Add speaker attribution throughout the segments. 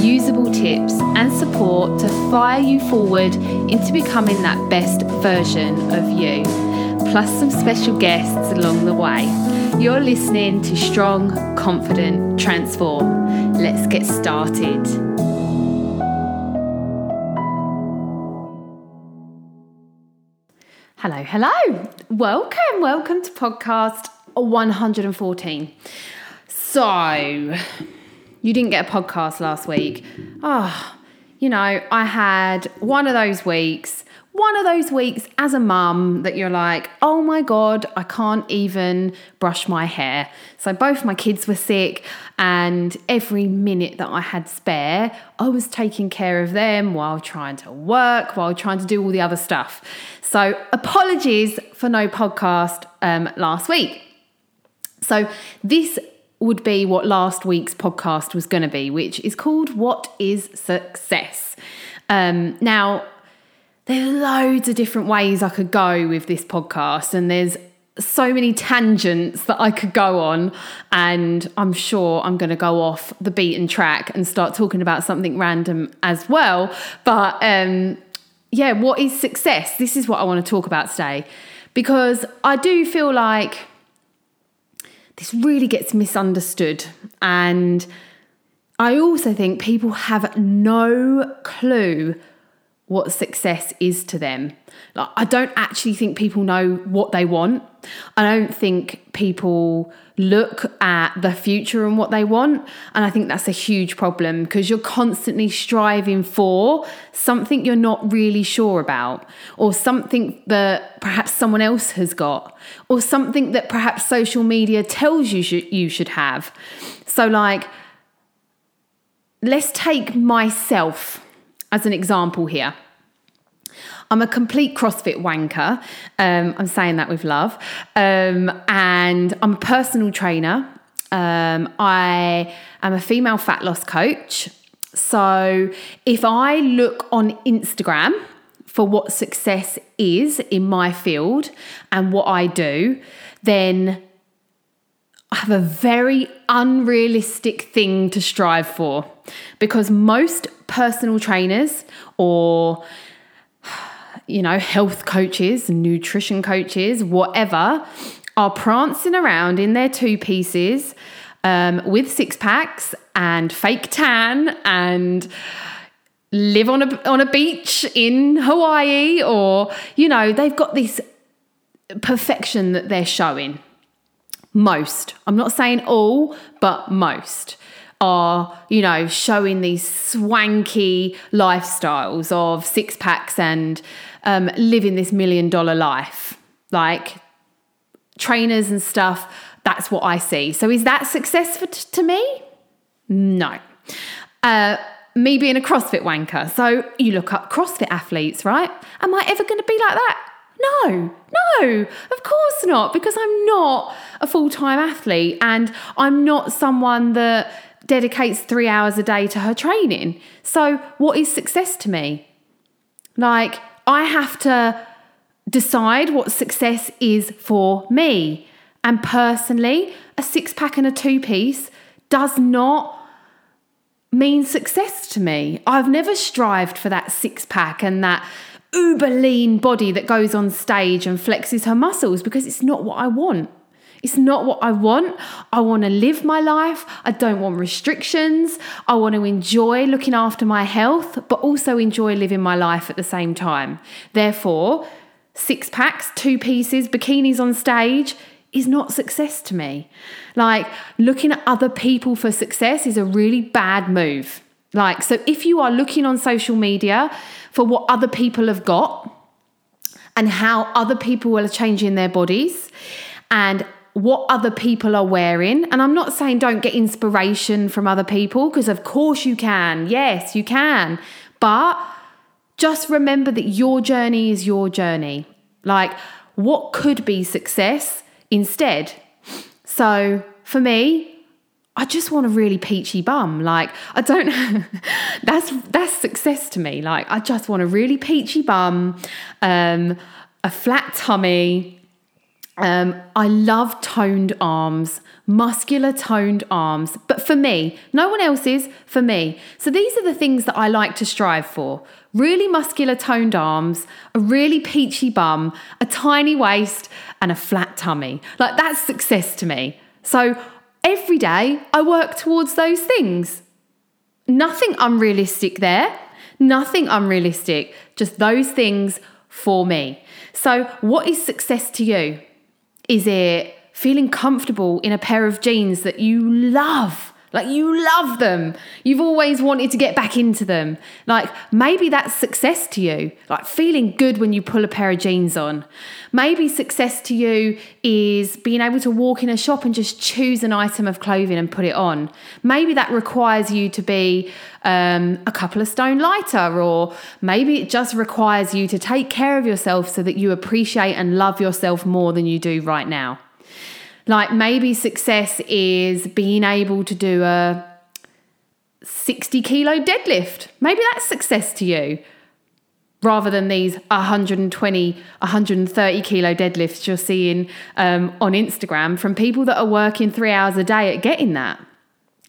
Speaker 1: usable tips, and support to fire you forward into becoming that best version of you, plus some special guests along the way. You're listening to Strong, Confident, Transform. Let's get started. Hello, hello. Welcome, welcome to podcast 114. So, you didn't get a podcast last week. Oh, you know, I had one of those weeks, one of those weeks as a mum that you're like, oh my God, I can't even brush my hair. So both my kids were sick, and every minute that I had spare, I was taking care of them while trying to work, while trying to do all the other stuff. So apologies for no podcast um, last week. So this would be what last week's podcast was going to be, which is called What is Success? Um, now, there's loads of different ways I could go with this podcast, and there's so many tangents that I could go on, and I'm sure I'm going to go off the beaten track and start talking about something random as well. But um, yeah, what is success? This is what I want to talk about today because I do feel like this really gets misunderstood. And I also think people have no clue what success is to them. Like, I don't actually think people know what they want. I don't think people look at the future and what they want. And I think that's a huge problem because you're constantly striving for something you're not really sure about, or something that perhaps someone else has got, or something that perhaps social media tells you should, you should have. So, like, let's take myself as an example here. I'm a complete CrossFit wanker. Um, I'm saying that with love. Um, and I'm a personal trainer. Um, I am a female fat loss coach. So if I look on Instagram for what success is in my field and what I do, then I have a very unrealistic thing to strive for because most personal trainers or you know, health coaches, nutrition coaches, whatever, are prancing around in their two pieces um, with six packs and fake tan and live on a on a beach in Hawaii or you know they've got this perfection that they're showing. Most. I'm not saying all but most are you know showing these swanky lifestyles of six packs and um, living this million dollar life. Like trainers and stuff, that's what I see. So is that success for t- to me? No. Uh, me being a CrossFit wanker. So you look up CrossFit athletes, right? Am I ever going to be like that? No, no, of course not, because I'm not a full time athlete and I'm not someone that dedicates three hours a day to her training. So, what is success to me? Like, I have to decide what success is for me. And personally, a six pack and a two piece does not mean success to me. I've never strived for that six pack and that uber lean body that goes on stage and flexes her muscles because it's not what I want. It's not what I want. I want to live my life. I don't want restrictions. I want to enjoy looking after my health, but also enjoy living my life at the same time. Therefore, six packs, two pieces, bikinis on stage is not success to me. Like looking at other people for success is a really bad move. Like, so if you are looking on social media for what other people have got and how other people are changing their bodies and what other people are wearing. And I'm not saying don't get inspiration from other people, because of course you can. Yes, you can. But just remember that your journey is your journey. Like, what could be success instead? So for me, I just want a really peachy bum. Like I don't that's that's success to me. Like I just want a really peachy bum, um, a flat tummy. Um, I love toned arms, muscular toned arms, but for me, no one else is for me. So these are the things that I like to strive for really muscular toned arms, a really peachy bum, a tiny waist, and a flat tummy. Like that's success to me. So every day I work towards those things. Nothing unrealistic there, nothing unrealistic, just those things for me. So, what is success to you? Is it feeling comfortable in a pair of jeans that you love? Like you love them. You've always wanted to get back into them. Like maybe that's success to you. Like feeling good when you pull a pair of jeans on. Maybe success to you is being able to walk in a shop and just choose an item of clothing and put it on. Maybe that requires you to be um, a couple of stone lighter, or maybe it just requires you to take care of yourself so that you appreciate and love yourself more than you do right now. Like maybe success is being able to do a 60 kilo deadlift. Maybe that's success to you rather than these 120, 130 kilo deadlifts you're seeing um, on Instagram from people that are working three hours a day at getting that.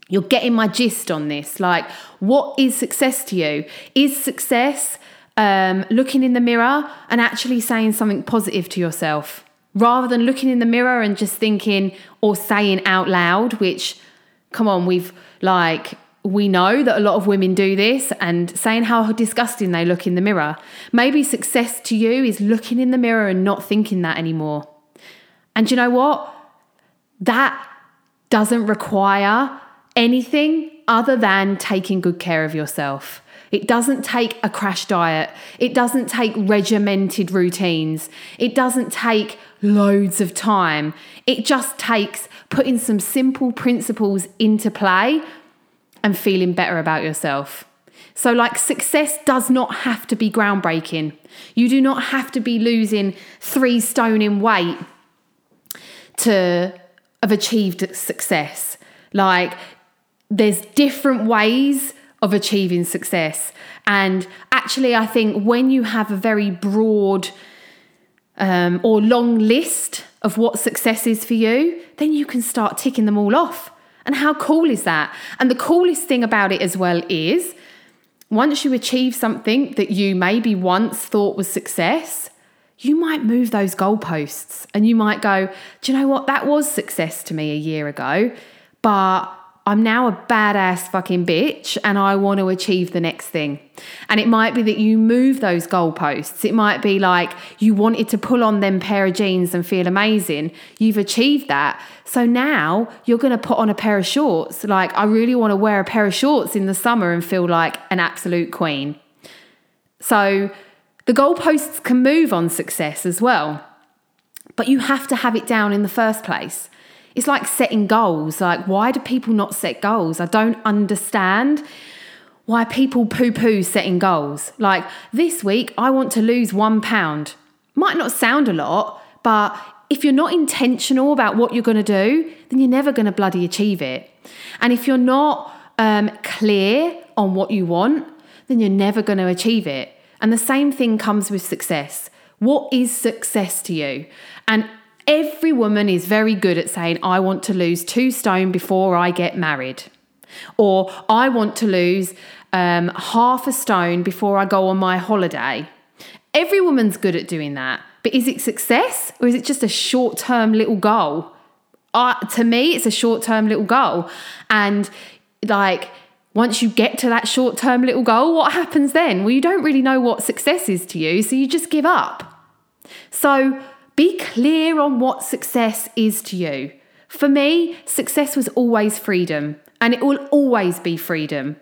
Speaker 1: You're getting my gist on this. Like, what is success to you? Is success um, looking in the mirror and actually saying something positive to yourself? Rather than looking in the mirror and just thinking or saying out loud, which, come on, we've like, we know that a lot of women do this and saying how disgusting they look in the mirror. Maybe success to you is looking in the mirror and not thinking that anymore. And you know what? That doesn't require anything other than taking good care of yourself. It doesn't take a crash diet. It doesn't take regimented routines. It doesn't take loads of time. It just takes putting some simple principles into play and feeling better about yourself. So, like, success does not have to be groundbreaking. You do not have to be losing three stone in weight to have achieved success. Like, there's different ways of achieving success. And actually, I think when you have a very broad um, or long list of what success is for you, then you can start ticking them all off. And how cool is that? And the coolest thing about it as well is once you achieve something that you maybe once thought was success, you might move those goalposts and you might go, Do you know what? That was success to me a year ago, but I'm now a badass fucking bitch and I want to achieve the next thing. And it might be that you move those goalposts. It might be like you wanted to pull on them pair of jeans and feel amazing. You've achieved that. So now you're going to put on a pair of shorts. Like, I really want to wear a pair of shorts in the summer and feel like an absolute queen. So the goalposts can move on success as well. But you have to have it down in the first place it's like setting goals. Like, why do people not set goals? I don't understand why people poo poo setting goals. Like, this week, I want to lose one pound. Might not sound a lot, but if you're not intentional about what you're going to do, then you're never going to bloody achieve it. And if you're not um, clear on what you want, then you're never going to achieve it. And the same thing comes with success. What is success to you? And Every woman is very good at saying, I want to lose two stone before I get married. Or I want to lose um, half a stone before I go on my holiday. Every woman's good at doing that. But is it success or is it just a short term little goal? Uh, to me, it's a short term little goal. And like, once you get to that short term little goal, what happens then? Well, you don't really know what success is to you, so you just give up. So, be clear on what success is to you. For me, success was always freedom, and it will always be freedom.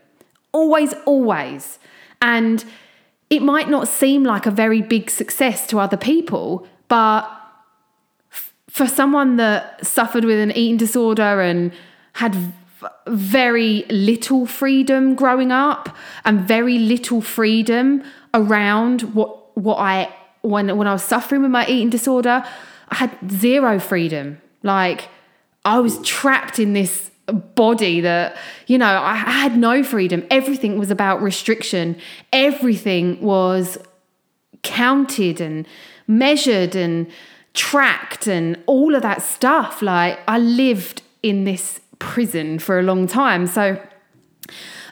Speaker 1: Always, always. And it might not seem like a very big success to other people, but for someone that suffered with an eating disorder and had very little freedom growing up and very little freedom around what what I when when I was suffering with my eating disorder, I had zero freedom. Like I was trapped in this body that you know I had no freedom. Everything was about restriction. Everything was counted and measured and tracked and all of that stuff. Like I lived in this prison for a long time. So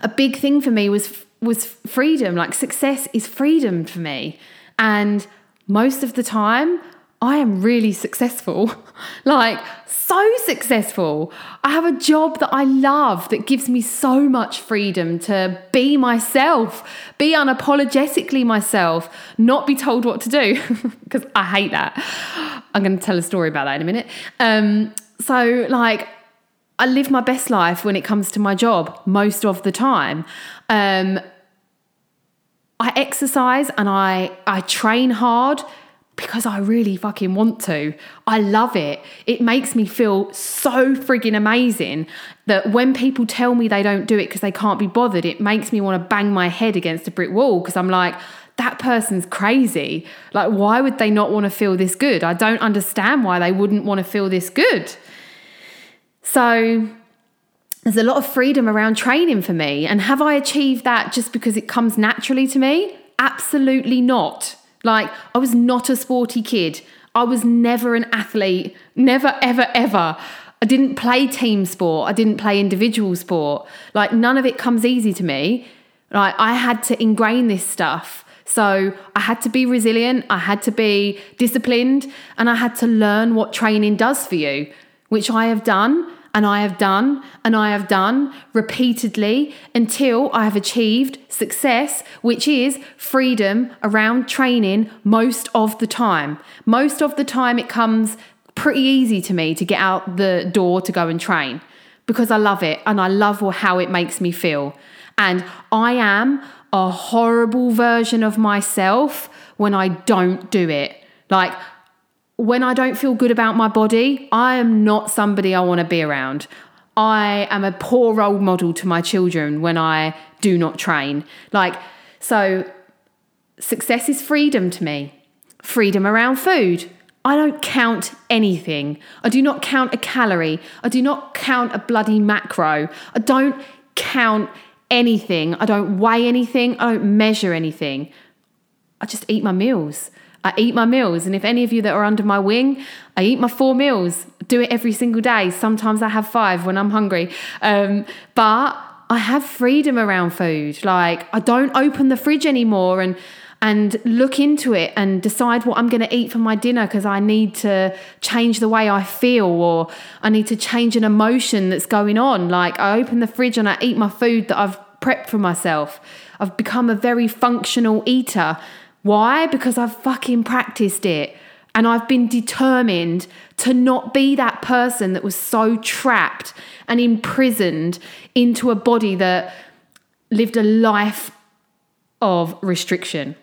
Speaker 1: a big thing for me was was freedom. Like success is freedom for me. And most of the time I am really successful like so successful. I have a job that I love that gives me so much freedom to be myself, be unapologetically myself, not be told what to do, because I hate that. I'm going to tell a story about that in a minute. Um, so, like, I live my best life when it comes to my job most of the time. Um, I exercise and I I train hard because I really fucking want to. I love it. It makes me feel so frigging amazing that when people tell me they don't do it because they can't be bothered, it makes me want to bang my head against a brick wall because I'm like, that person's crazy. Like, why would they not want to feel this good? I don't understand why they wouldn't want to feel this good. So, there's a lot of freedom around training for me. And have I achieved that just because it comes naturally to me? Absolutely not. Like, I was not a sporty kid. I was never an athlete, never, ever, ever. I didn't play team sport. I didn't play individual sport. Like, none of it comes easy to me. Like, I had to ingrain this stuff. So, I had to be resilient, I had to be disciplined, and I had to learn what training does for you, which I have done and I have done and I have done repeatedly until I have achieved success, which is freedom around training most of the time. Most of the time, it comes pretty easy to me to get out the door to go and train because I love it and I love how it makes me feel. And I am a horrible version of myself when I don't do it. Like, when I don't feel good about my body, I am not somebody I want to be around. I am a poor role model to my children when I do not train. Like, so success is freedom to me, freedom around food. I don't count anything. I do not count a calorie. I do not count a bloody macro. I don't count anything. I don't weigh anything. I don't measure anything. I just eat my meals. I eat my meals. And if any of you that are under my wing, I eat my four meals, do it every single day. Sometimes I have five when I'm hungry. Um, but I have freedom around food. Like I don't open the fridge anymore and and look into it and decide what I'm going to eat for my dinner because I need to change the way I feel or I need to change an emotion that's going on. Like I open the fridge and I eat my food that I've prepped for myself. I've become a very functional eater why? Because I've fucking practiced it. And I've been determined to not be that person that was so trapped and imprisoned into a body that lived a life of restriction.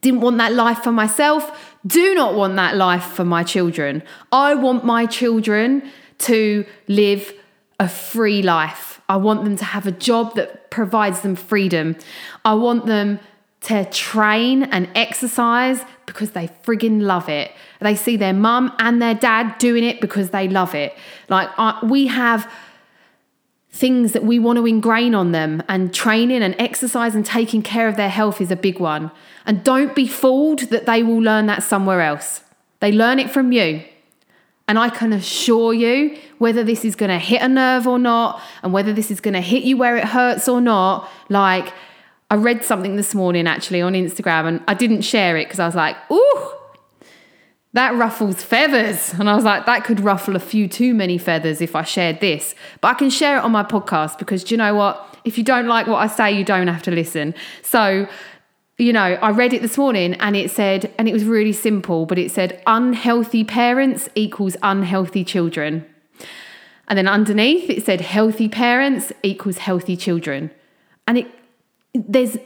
Speaker 1: Didn't want that life for myself, do not want that life for my children. I want my children to live a free life. I want them to have a job that provides them freedom. I want them to train and exercise because they friggin' love it. They see their mum and their dad doing it because they love it. Like, uh, we have things that we want to ingrain on them, and training and exercise and taking care of their health is a big one. And don't be fooled that they will learn that somewhere else. They learn it from you. And I can assure you, whether this is going to hit a nerve or not, and whether this is going to hit you where it hurts or not, like, I read something this morning actually on Instagram and I didn't share it because I was like, ooh, that ruffles feathers. And I was like, that could ruffle a few too many feathers if I shared this. But I can share it on my podcast because do you know what? If you don't like what I say, you don't have to listen. So, you know, I read it this morning and it said, and it was really simple, but it said, unhealthy parents equals unhealthy children. And then underneath it said, healthy parents equals healthy children. And it there's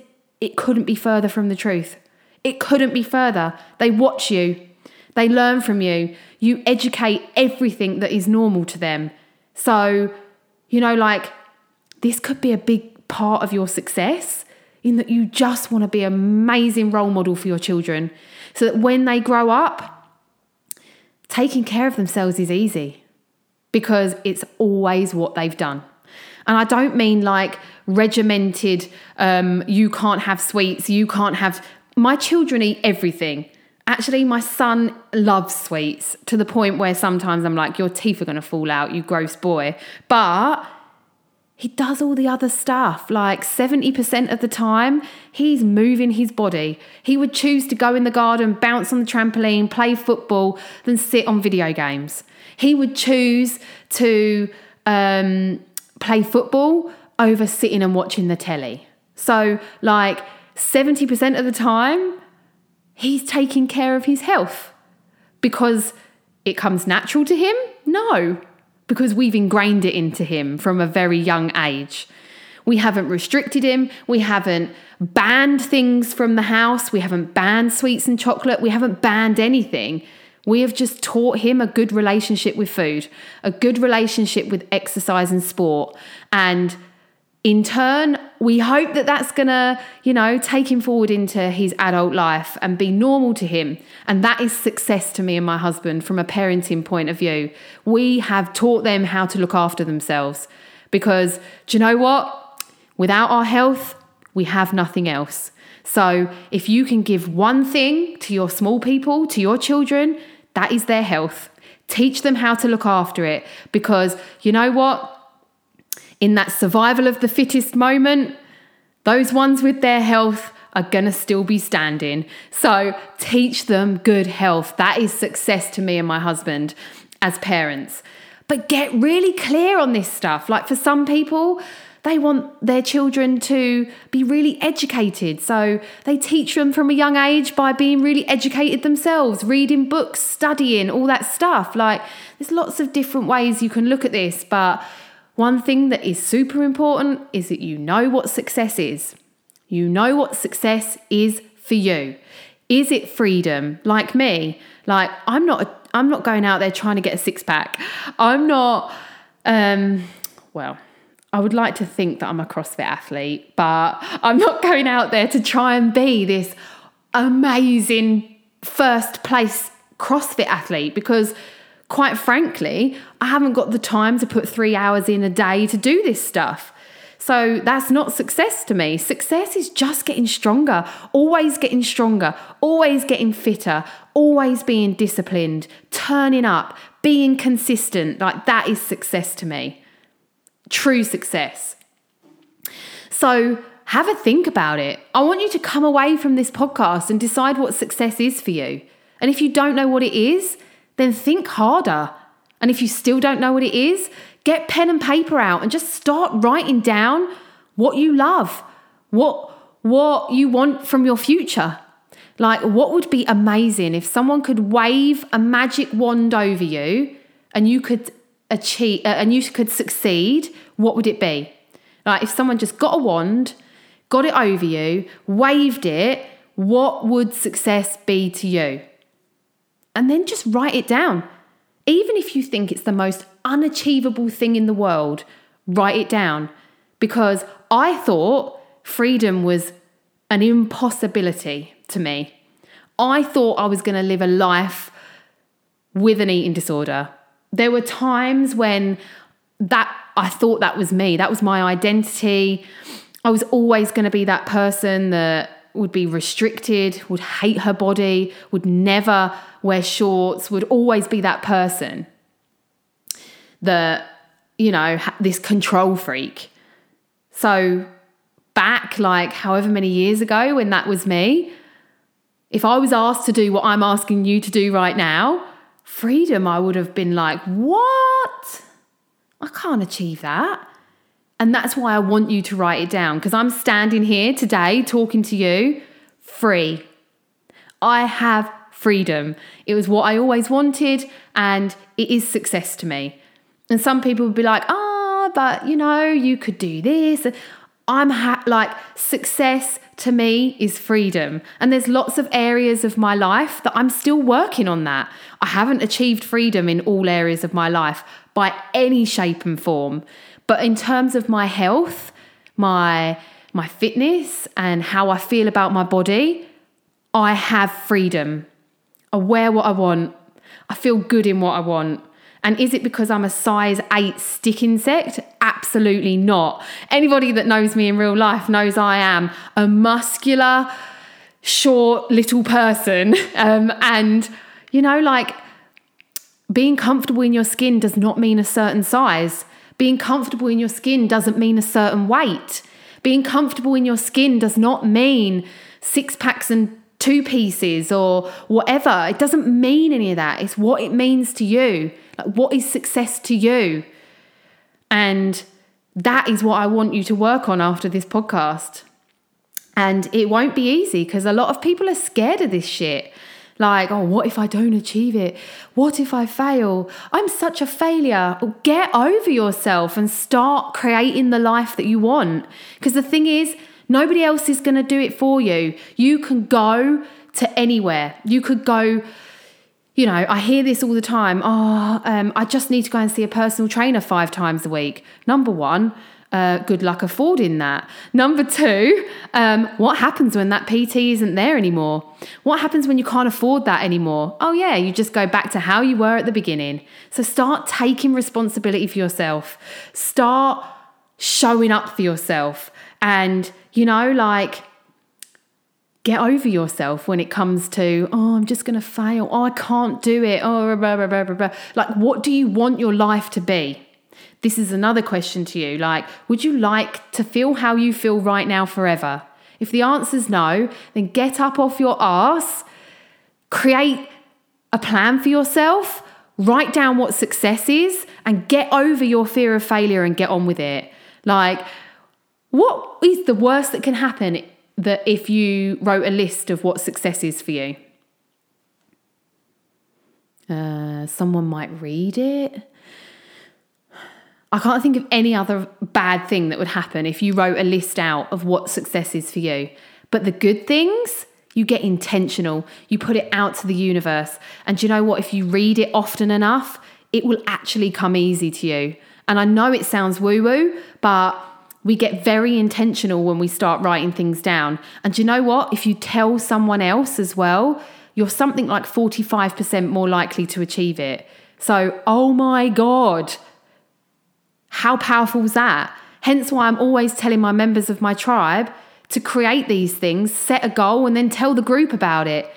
Speaker 1: it couldn't be further from the truth. It couldn't be further. They watch you. They learn from you. You educate everything that is normal to them. So, you know, like this could be a big part of your success in that you just want to be an amazing role model for your children so that when they grow up, taking care of themselves is easy because it's always what they've done. And I don't mean like regimented, um, you can't have sweets, you can't have. My children eat everything. Actually, my son loves sweets to the point where sometimes I'm like, your teeth are going to fall out, you gross boy. But he does all the other stuff. Like 70% of the time, he's moving his body. He would choose to go in the garden, bounce on the trampoline, play football, than sit on video games. He would choose to um, play football over sitting and watching the telly. So, like 70% of the time, he's taking care of his health because it comes natural to him? No, because we've ingrained it into him from a very young age. We haven't restricted him. We haven't banned things from the house. We haven't banned sweets and chocolate. We haven't banned anything. We have just taught him a good relationship with food, a good relationship with exercise and sport. And in turn, we hope that that's going to, you know, take him forward into his adult life and be normal to him. And that is success to me and my husband from a parenting point of view. We have taught them how to look after themselves because do you know what? Without our health, we have nothing else. So if you can give one thing to your small people, to your children, that is their health. Teach them how to look after it because you know what? In that survival of the fittest moment, those ones with their health are going to still be standing. So teach them good health. That is success to me and my husband as parents. But get really clear on this stuff. Like for some people, they want their children to be really educated. So they teach them from a young age by being really educated themselves, reading books, studying, all that stuff. Like there's lots of different ways you can look at this, but one thing that is super important is that you know what success is. You know what success is for you. Is it freedom? Like me, like I'm not I'm not going out there trying to get a six pack. I'm not um well, I would like to think that I'm a CrossFit athlete, but I'm not going out there to try and be this amazing first place CrossFit athlete because quite frankly, I haven't got the time to put three hours in a day to do this stuff. So that's not success to me. Success is just getting stronger, always getting stronger, always getting fitter, always being disciplined, turning up, being consistent. Like that is success to me. True success. So have a think about it. I want you to come away from this podcast and decide what success is for you. And if you don't know what it is, then think harder. And if you still don't know what it is, get pen and paper out and just start writing down what you love, what what you want from your future. Like what would be amazing if someone could wave a magic wand over you and you could achieve uh, and you could succeed, what would it be? Like if someone just got a wand, got it over you, waved it, what would success be to you? And then just write it down. Even if you think it's the most unachievable thing in the world, write it down. Because I thought freedom was an impossibility to me. I thought I was going to live a life with an eating disorder. There were times when that I thought that was me, that was my identity. I was always going to be that person that would be restricted, would hate her body, would never wear shorts, would always be that person that, you know, this control freak. So, back like however many years ago when that was me, if I was asked to do what I'm asking you to do right now, freedom, I would have been like, what? I can't achieve that. And that's why I want you to write it down because I'm standing here today talking to you free. I have freedom. It was what I always wanted and it is success to me. And some people would be like, ah, oh, but you know, you could do this. I'm ha- like, success to me is freedom. And there's lots of areas of my life that I'm still working on that. I haven't achieved freedom in all areas of my life by any shape and form. But in terms of my health, my my fitness and how I feel about my body, I have freedom. I wear what I want. I feel good in what I want. And is it because I'm a size 8 stick insect? Absolutely not. Anybody that knows me in real life knows I am a muscular, short little person. Um, and, you know, like being comfortable in your skin does not mean a certain size. Being comfortable in your skin doesn't mean a certain weight. Being comfortable in your skin does not mean six packs and two pieces or whatever. It doesn't mean any of that. It's what it means to you. Like, what is success to you? And that is what I want you to work on after this podcast. And it won't be easy because a lot of people are scared of this shit. Like, oh, what if I don't achieve it? What if I fail? I'm such a failure. Get over yourself and start creating the life that you want. Because the thing is, nobody else is going to do it for you. You can go to anywhere. You could go, you know, I hear this all the time. Oh, um, I just need to go and see a personal trainer five times a week. Number one, uh, good luck affording that. Number two, um, what happens when that PT isn't there anymore? What happens when you can't afford that anymore? Oh, yeah, you just go back to how you were at the beginning. So start taking responsibility for yourself, start showing up for yourself, and, you know, like, get over yourself when it comes to oh i'm just going to fail oh i can't do it oh blah, blah, blah, like what do you want your life to be this is another question to you like, would you like to feel how you feel right now forever? If the answer is no, then get up off your ass, create a plan for yourself, write down what success is, and get over your fear of failure and get on with it. Like, what is the worst that can happen that if you wrote a list of what success is for you? Uh, someone might read it. I can't think of any other bad thing that would happen if you wrote a list out of what success is for you. But the good things, you get intentional, you put it out to the universe. And you know what? If you read it often enough, it will actually come easy to you. And I know it sounds woo woo, but we get very intentional when we start writing things down. And you know what? If you tell someone else as well, you're something like 45% more likely to achieve it. So, oh my God, how powerful is that? Hence why I'm always telling my members of my tribe to create these things, set a goal, and then tell the group about it.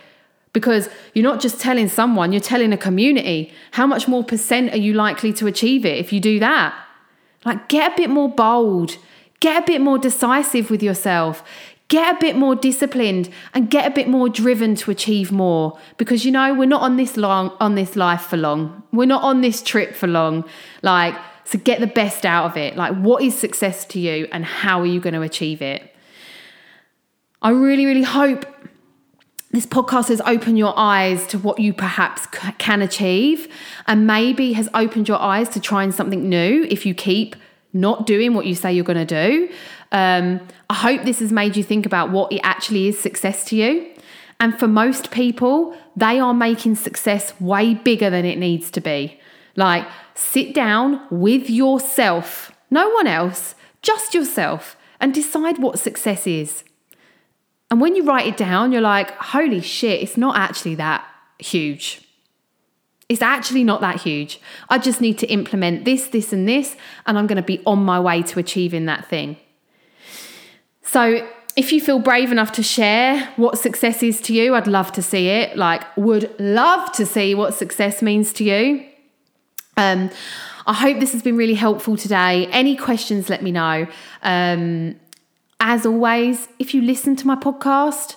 Speaker 1: Because you're not just telling someone, you're telling a community. How much more percent are you likely to achieve it if you do that? Like, get a bit more bold, get a bit more decisive with yourself, get a bit more disciplined, and get a bit more driven to achieve more. Because you know, we're not on this long on this life for long. We're not on this trip for long. Like, so get the best out of it. Like, what is success to you and how are you going to achieve it? I really, really hope this podcast has opened your eyes to what you perhaps can achieve and maybe has opened your eyes to trying something new if you keep not doing what you say you're going to do. Um, I hope this has made you think about what it actually is success to you. And for most people, they are making success way bigger than it needs to be. Like, sit down with yourself, no one else, just yourself, and decide what success is. And when you write it down, you're like, holy shit, it's not actually that huge. It's actually not that huge. I just need to implement this, this, and this, and I'm going to be on my way to achieving that thing. So, if you feel brave enough to share what success is to you, I'd love to see it. Like, would love to see what success means to you. Um, I hope this has been really helpful today. Any questions, let me know. Um, as always, if you listen to my podcast,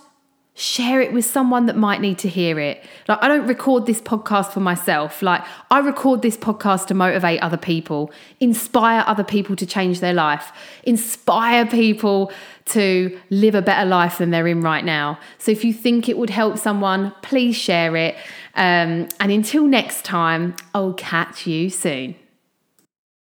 Speaker 1: share it with someone that might need to hear it. Like, I don't record this podcast for myself. Like, I record this podcast to motivate other people, inspire other people to change their life, inspire people to live a better life than they're in right now. So, if you think it would help someone, please share it. Um, and until next time, I'll catch you soon.